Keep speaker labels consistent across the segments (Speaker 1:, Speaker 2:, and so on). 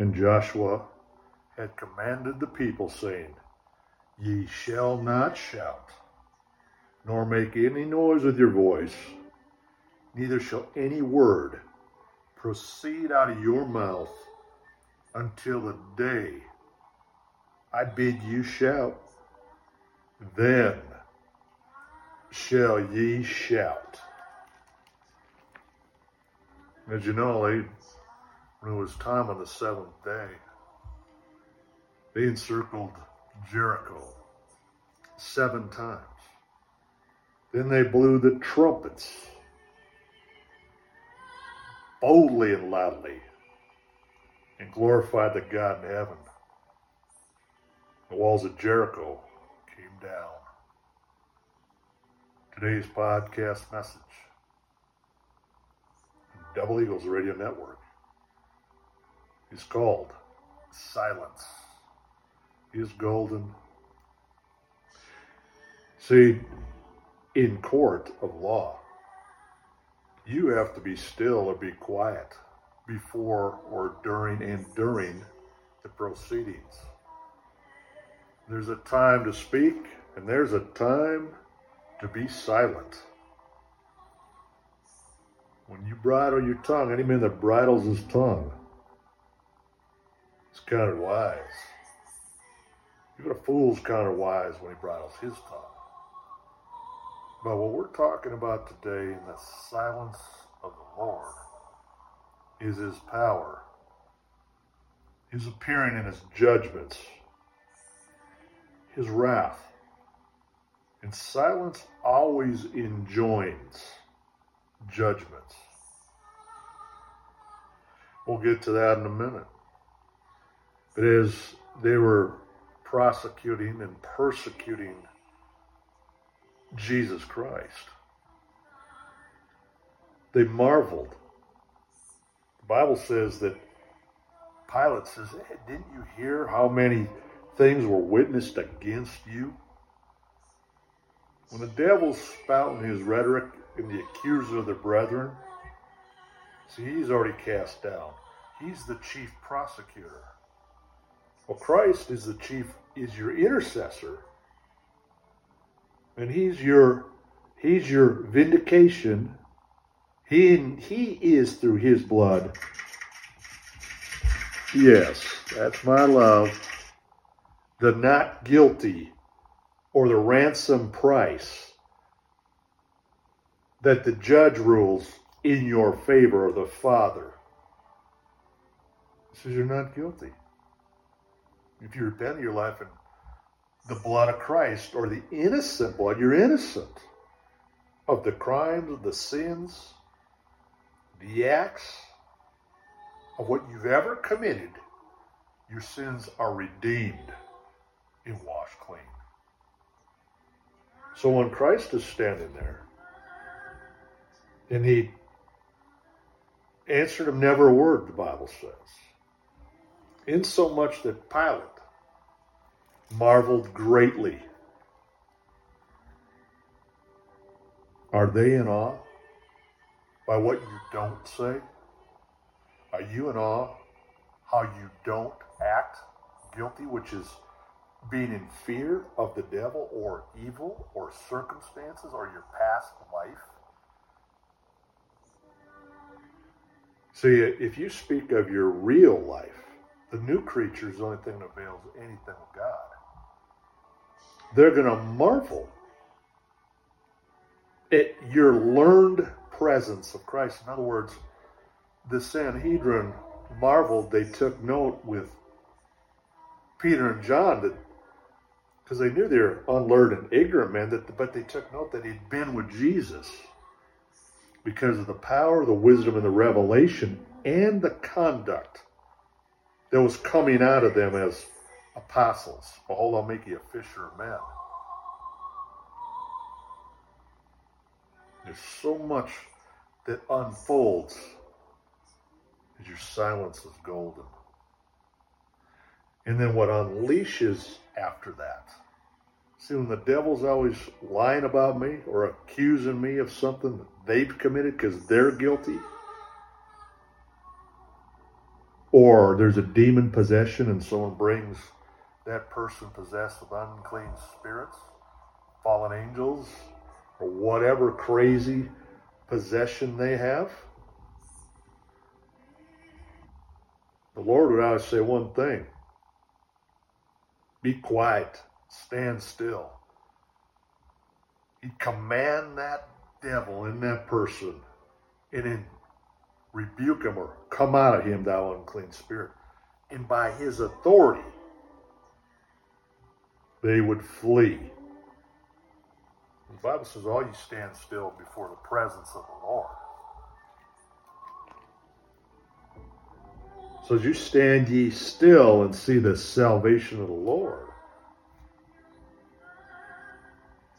Speaker 1: And Joshua had commanded the people, saying, Ye shall not shout, nor make any noise with your voice, neither shall any word proceed out of your mouth until the day I bid you shout. Then shall ye shout. As you know, they, when it was time on the seventh day, they encircled Jericho seven times. Then they blew the trumpets boldly and loudly and glorified the God in heaven. The walls of Jericho came down. Today's podcast message Double Eagles Radio Network is called Silence is Golden. See, in court of law, you have to be still or be quiet before or during and during the proceedings. There's a time to speak and there's a time to be silent. When you bridle your tongue, any man that bridles his tongue is counted wise. Even a fool's counted wise when he bridles his tongue. But what we're talking about today in the silence of the Lord is his power, his appearing in his judgments, his wrath. And silence always enjoins judgments. We'll get to that in a minute. But as they were prosecuting and persecuting Jesus Christ. They marveled. The Bible says that Pilate says, hey, Didn't you hear how many things were witnessed against you? When the devil's spouting his rhetoric and the accuser of the brethren, see, he's already cast down. He's the chief prosecutor. Well, Christ is the chief, is your intercessor and he's your he's your vindication. He he is through his blood. Yes, that's my love. The not guilty or the ransom price that the judge rules in your favor or the father. He Says you're not guilty. If you repent of your life and the blood of Christ or the innocent blood. You're innocent of the crimes, the sins, the acts of what you've ever committed. Your sins are redeemed and washed clean. So when Christ is standing there, and he answered him never a word, the Bible says. In so much that Pilate marveled greatly. Are they in awe by what you don't say? Are you in awe how you don't act guilty, which is being in fear of the devil or evil or circumstances or your past life? See, if you speak of your real life, the new creature is the only thing that avails anything with God they're going to marvel at your learned presence of Christ. In other words, the Sanhedrin marveled, they took note with Peter and John that because they knew they were unlearned and ignorant men, that, but they took note that he'd been with Jesus because of the power, the wisdom, and the revelation and the conduct that was coming out of them as apostles. Behold, I'll make you a fisher of men. There's so much that unfolds as your silence is golden. And then what unleashes after that. See, when the devil's always lying about me or accusing me of something that they've committed because they're guilty, or there's a demon possession and someone brings that person possessed with unclean spirits, fallen angels, or whatever crazy possession they have. The Lord would always say one thing be quiet, stand still. He'd command that devil in that person and then rebuke him or come out of him, thou unclean spirit. And by his authority, they would flee. The Bible says, All you stand still before the presence of the Lord. So as you stand ye still and see the salvation of the Lord.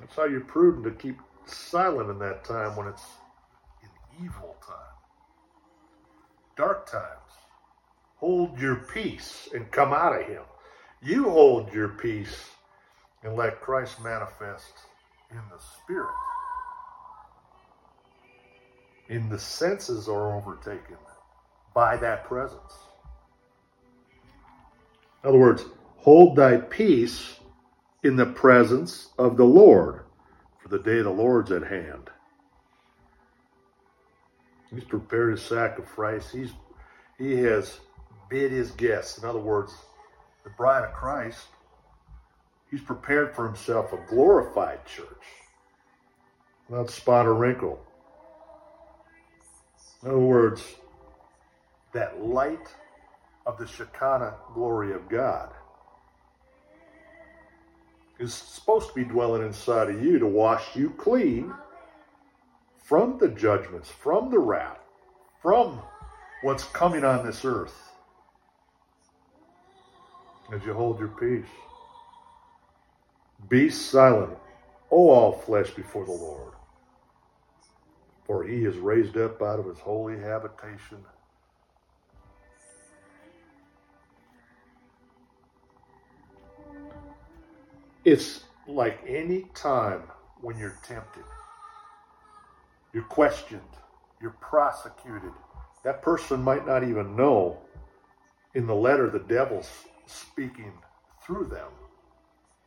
Speaker 1: That's how you're prudent to keep silent in that time when it's an evil time. Dark times. Hold your peace and come out of him. You hold your peace and let Christ manifest in the spirit. In the senses are overtaken by that presence. In other words, hold thy peace in the presence of the Lord, for the day of the Lord's at hand. He's prepared his sacrifice. He's he has bid his guests. In other words, the bride of Christ He's prepared for himself a glorified church, without spot or wrinkle. In other words, that light of the Shekinah glory of God is supposed to be dwelling inside of you to wash you clean from the judgments, from the wrath, from what's coming on this earth as you hold your peace. Be silent, O all flesh, before the Lord, for he is raised up out of his holy habitation. It's like any time when you're tempted, you're questioned, you're prosecuted. That person might not even know in the letter the devil's speaking through them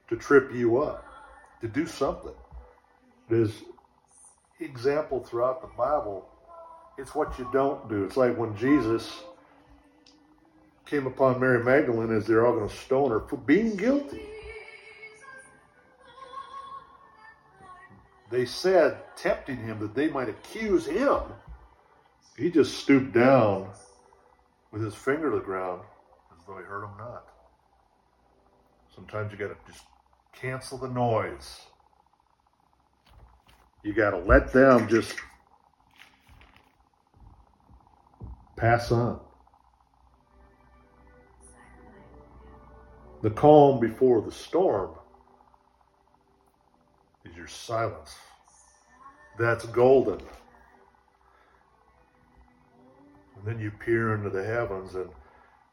Speaker 1: to trip you up, to do something. There's example throughout the Bible. It's what you don't do. It's like when Jesus came upon Mary Magdalene as they're all going to stone her for being guilty. They said, tempting him that they might accuse him. He just stooped down with his finger to the ground as though he heard him not. Sometimes you got to just cancel the noise. You got to let them just pass on. The calm before the storm your silence. That's golden. And then you peer into the heavens, and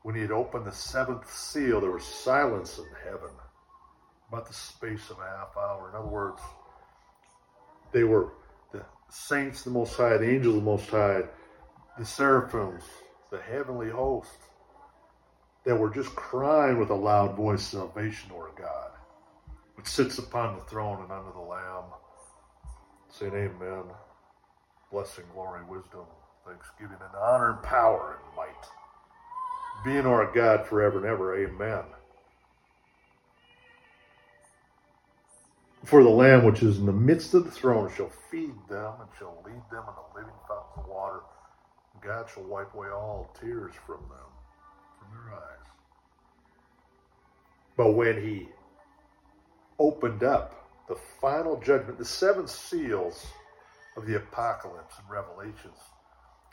Speaker 1: when he had opened the seventh seal, there was silence in heaven about the space of a half hour. In other words, they were the saints, the Most High, the angels, the Most High, the seraphims, the heavenly host that were just crying with a loud voice, Salvation, Lord God, which sits upon the throne and under the Lamb, saying, Amen. Blessing, glory, wisdom, thanksgiving, and honor, and power, and might. Being our God forever and ever. Amen. For the Lamb which is in the midst of the throne shall feed them and shall lead them in the living fountain of water. God shall wipe away all tears from them, from their eyes. But when he opened up the final judgment, the seven seals of the apocalypse and revelations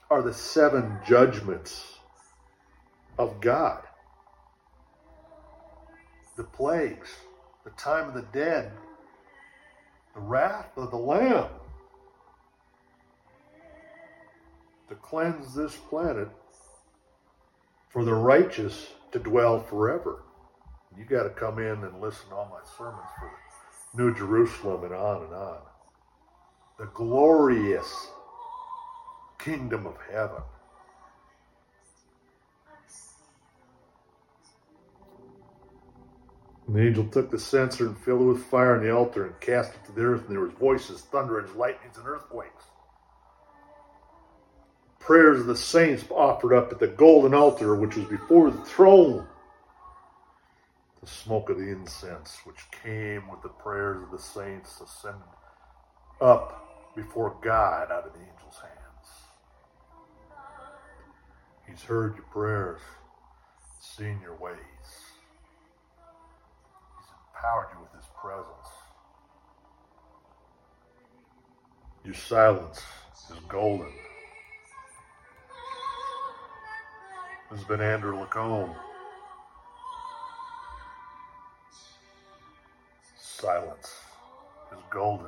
Speaker 1: are the seven judgments of God. The plagues, the time of the dead, the wrath of the Lamb to cleanse this planet for the righteous to dwell forever. You got to come in and listen to all my sermons for New Jerusalem and on and on. The glorious kingdom of heaven. And the angel took the censer and filled it with fire on the altar and cast it to the earth, and there was voices, thunderings, lightnings, and earthquakes. Prayers of the saints offered up at the golden altar which was before the throne. The smoke of the incense which came with the prayers of the saints ascended up before God out of the angel's hands. He's heard your prayers, seen your ways He's empowered you with his presence. Your silence is golden. This has been Andrew LaCombe. Silence is golden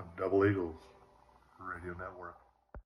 Speaker 1: on Double Eagles Radio Network.